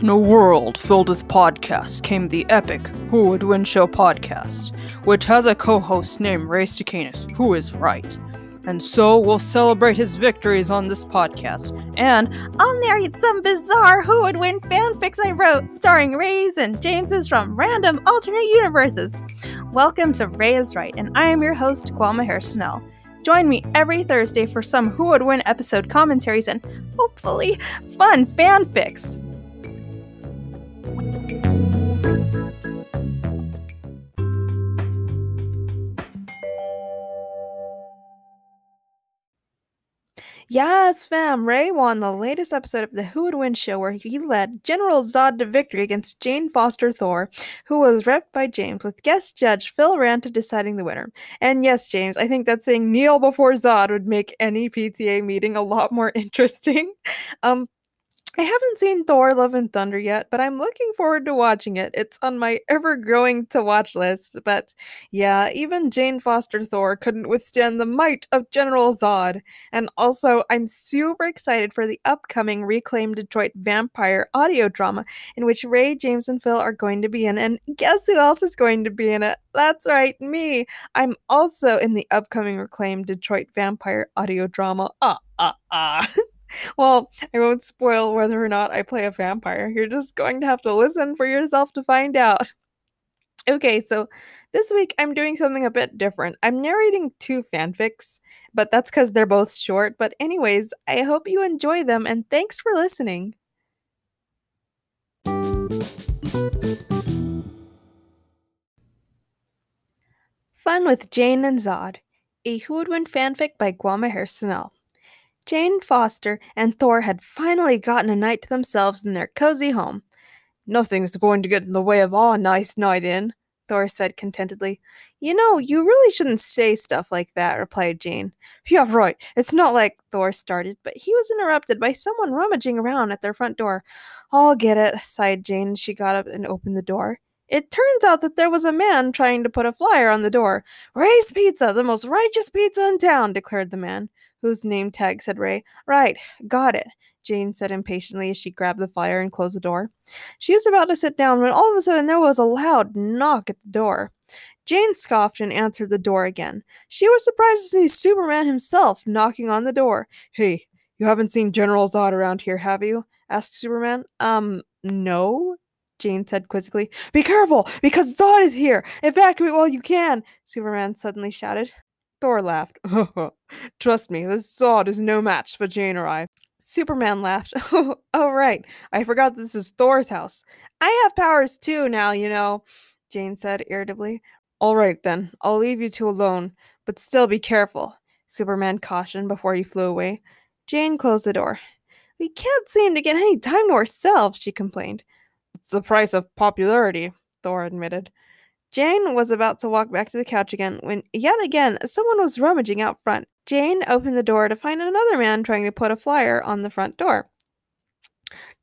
In a world filled with podcasts came the epic Who Would Win Show podcast, which has a co host named Ray Stacanus, who is right. And so we'll celebrate his victories on this podcast. And I'll narrate some bizarre Who Would Win fanfics I wrote, starring Rays and Jameses from random alternate universes. Welcome to Ray is Right, and I am your host, Kwame Snell. Join me every Thursday for some Who Would Win episode commentaries and hopefully fun fanfics. Yes, fam, Ray won the latest episode of the Who Would Win show where he led General Zod to victory against Jane Foster Thor, who was repped by James, with guest judge Phil Ranta deciding the winner. And yes, James, I think that saying kneel before Zod would make any PTA meeting a lot more interesting. Um, I haven't seen Thor Love and Thunder yet, but I'm looking forward to watching it. It's on my ever growing to watch list. But yeah, even Jane Foster Thor couldn't withstand the might of General Zod. And also, I'm super excited for the upcoming Reclaim Detroit Vampire audio drama in which Ray, James, and Phil are going to be in. And guess who else is going to be in it? That's right, me. I'm also in the upcoming Reclaim Detroit Vampire audio drama. Ah, ah, ah. well, I won't spoil whether or not I play a vampire. You're just going to have to listen for yourself to find out. Okay, so this week I'm doing something a bit different. I'm narrating two fanfics, but that's because they're both short. But, anyways, I hope you enjoy them and thanks for listening. Fun with Jane and Zod, a Who Would Win fanfic by Guama Snell. Jane Foster and Thor had finally gotten a night to themselves in their cozy home. Nothing's going to get in the way of our nice night in, Thor said contentedly. You know, you really shouldn't say stuff like that, replied Jane. Yeah, right. It's not like Thor started, but he was interrupted by someone rummaging around at their front door. I'll get it, sighed Jane. She got up and opened the door. It turns out that there was a man trying to put a flyer on the door. Ray's Pizza, the most righteous pizza in town, declared the man whose name tag said Ray. Right, got it, Jane said impatiently as she grabbed the flyer and closed the door. She was about to sit down when all of a sudden there was a loud knock at the door. Jane scoffed and answered the door again. She was surprised to see Superman himself knocking on the door. Hey, you haven't seen General Zod around here, have you? asked Superman. Um, no, Jane said quizzically. Be careful, because Zod is here! Evacuate while you can! Superman suddenly shouted. Thor laughed. Trust me, this Zod is no match for Jane or I. Superman laughed. oh, right. I forgot this is Thor's house. I have powers too now, you know, Jane said irritably. All right, then. I'll leave you two alone, but still be careful, Superman cautioned before he flew away. Jane closed the door. We can't seem to get any time to ourselves, she complained. It's the price of popularity, Thor admitted. Jane was about to walk back to the couch again when, yet again, someone was rummaging out front. Jane opened the door to find another man trying to put a flyer on the front door.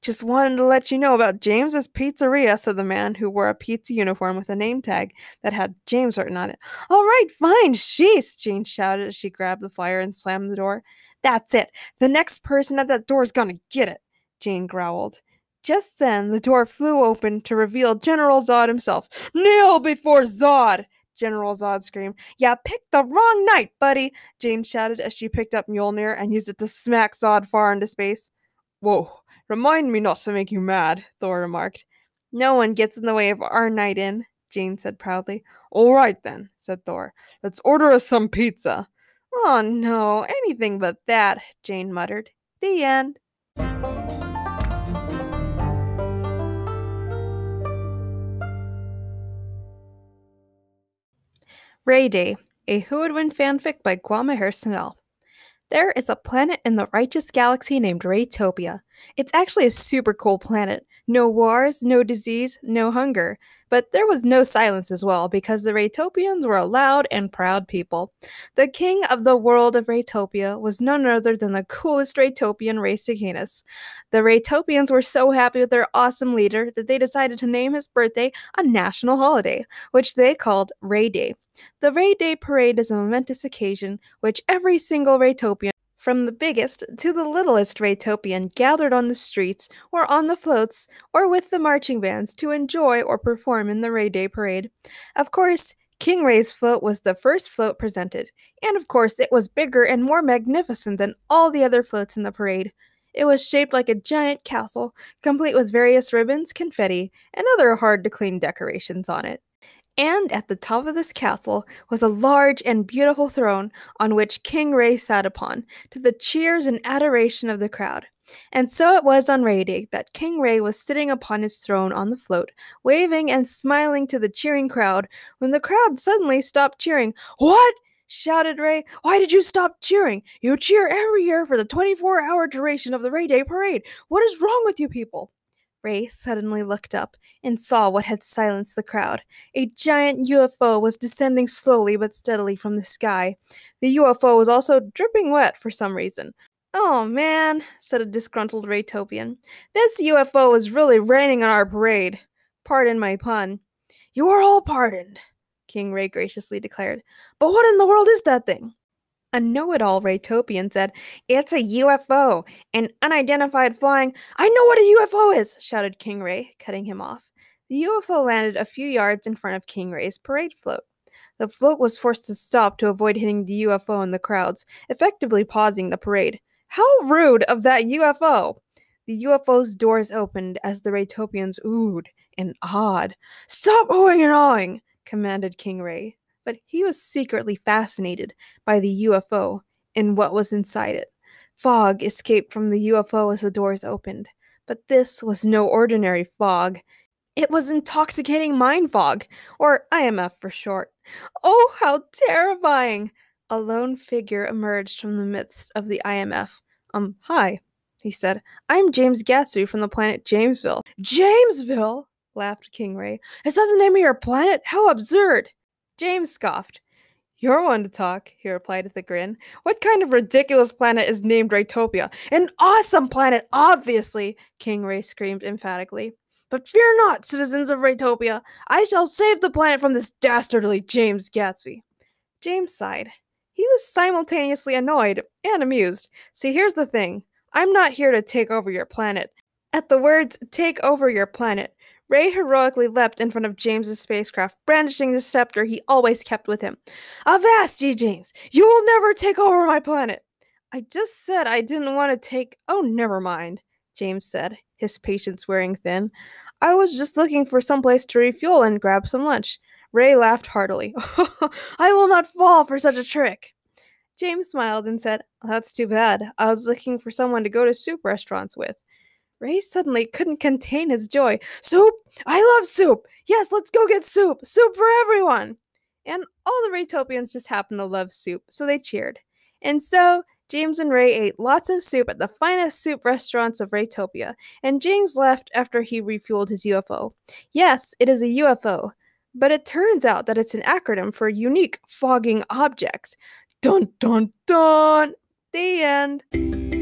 Just wanted to let you know about James's Pizzeria, said the man who wore a pizza uniform with a name tag that had James written on it. All right, fine, sheesh, Jane shouted as she grabbed the flyer and slammed the door. That's it. The next person at that door is gonna get it, Jane growled. Just then, the door flew open to reveal General Zod himself. Kneel before Zod! General Zod screamed. Yeah, picked the wrong night, buddy! Jane shouted as she picked up Mjolnir and used it to smack Zod far into space. Whoa, remind me not to make you mad, Thor remarked. No one gets in the way of our night in, Jane said proudly. All right then, said Thor. Let's order us some pizza. Oh no, anything but that, Jane muttered. The end. Ray Day, a Who Would Win fanfic by Guama Hersonel. There is a planet in the righteous galaxy named Raytopia. It's actually a super cool planet. No wars, no disease, no hunger. But there was no silence as well, because the Raytopians were a loud and proud people. The king of the world of Raytopia was none other than the coolest Raytopian Ray Stacanus. The Raytopians were so happy with their awesome leader that they decided to name his birthday a national holiday, which they called Ray Day. The Ray Day Parade is a momentous occasion which every single Raytopian From the biggest to the littlest Raytopian gathered on the streets, or on the floats, or with the marching bands to enjoy or perform in the Ray Day Parade. Of course, King Ray's float was the first float presented, and of course it was bigger and more magnificent than all the other floats in the parade. It was shaped like a giant castle, complete with various ribbons, confetti, and other hard to clean decorations on it. And at the top of this castle was a large and beautiful throne on which King Ray sat upon, to the cheers and adoration of the crowd. And so it was on Ray Day that King Ray was sitting upon his throne on the float, waving and smiling to the cheering crowd, when the crowd suddenly stopped cheering. What? shouted Ray. Why did you stop cheering? You cheer every year for the 24 hour duration of the Ray Day Parade. What is wrong with you people? Ray suddenly looked up and saw what had silenced the crowd. A giant UFO was descending slowly but steadily from the sky. The UFO was also dripping wet for some reason. Oh man, said a disgruntled Raytopian. This UFO is really raining on our parade. Pardon my pun. You are all pardoned, King Ray graciously declared. But what in the world is that thing? A know it all Raytopian said, It's a UFO, an unidentified flying. I know what a UFO is, shouted King Ray, cutting him off. The UFO landed a few yards in front of King Ray's parade float. The float was forced to stop to avoid hitting the UFO in the crowds, effectively pausing the parade. How rude of that UFO! The UFO's doors opened as the Raytopians oohed and awed. Stop oohing and awing! commanded King Ray but he was secretly fascinated by the UFO and what was inside it. Fog escaped from the UFO as the doors opened, but this was no ordinary fog. It was intoxicating mind fog, or IMF for short. Oh, how terrifying! A lone figure emerged from the midst of the IMF. Um, hi, he said. I'm James Gatsby from the planet Jamesville. Jamesville? laughed King Ray. Is that the name of your planet? How absurd! James scoffed. You're one to talk, he replied with a grin. What kind of ridiculous planet is named Raytopia? An awesome planet, obviously, King Ray screamed emphatically. But fear not, citizens of Raytopia. I shall save the planet from this dastardly James Gatsby. James sighed. He was simultaneously annoyed and amused. See, here's the thing I'm not here to take over your planet. At the words, take over your planet, Ray heroically leapt in front of James's spacecraft, brandishing the scepter he always kept with him. Avast ye, James! You will never take over my planet! I just said I didn't want to take. Oh, never mind, James said, his patience wearing thin. I was just looking for some place to refuel and grab some lunch. Ray laughed heartily. I will not fall for such a trick. James smiled and said, That's too bad. I was looking for someone to go to soup restaurants with. Ray suddenly couldn't contain his joy. Soup! I love soup! Yes, let's go get soup! Soup for everyone! And all the Raytopians just happened to love soup, so they cheered. And so, James and Ray ate lots of soup at the finest soup restaurants of Raytopia, and James left after he refueled his UFO. Yes, it is a UFO, but it turns out that it's an acronym for Unique Fogging Objects. Dun dun dun! The end.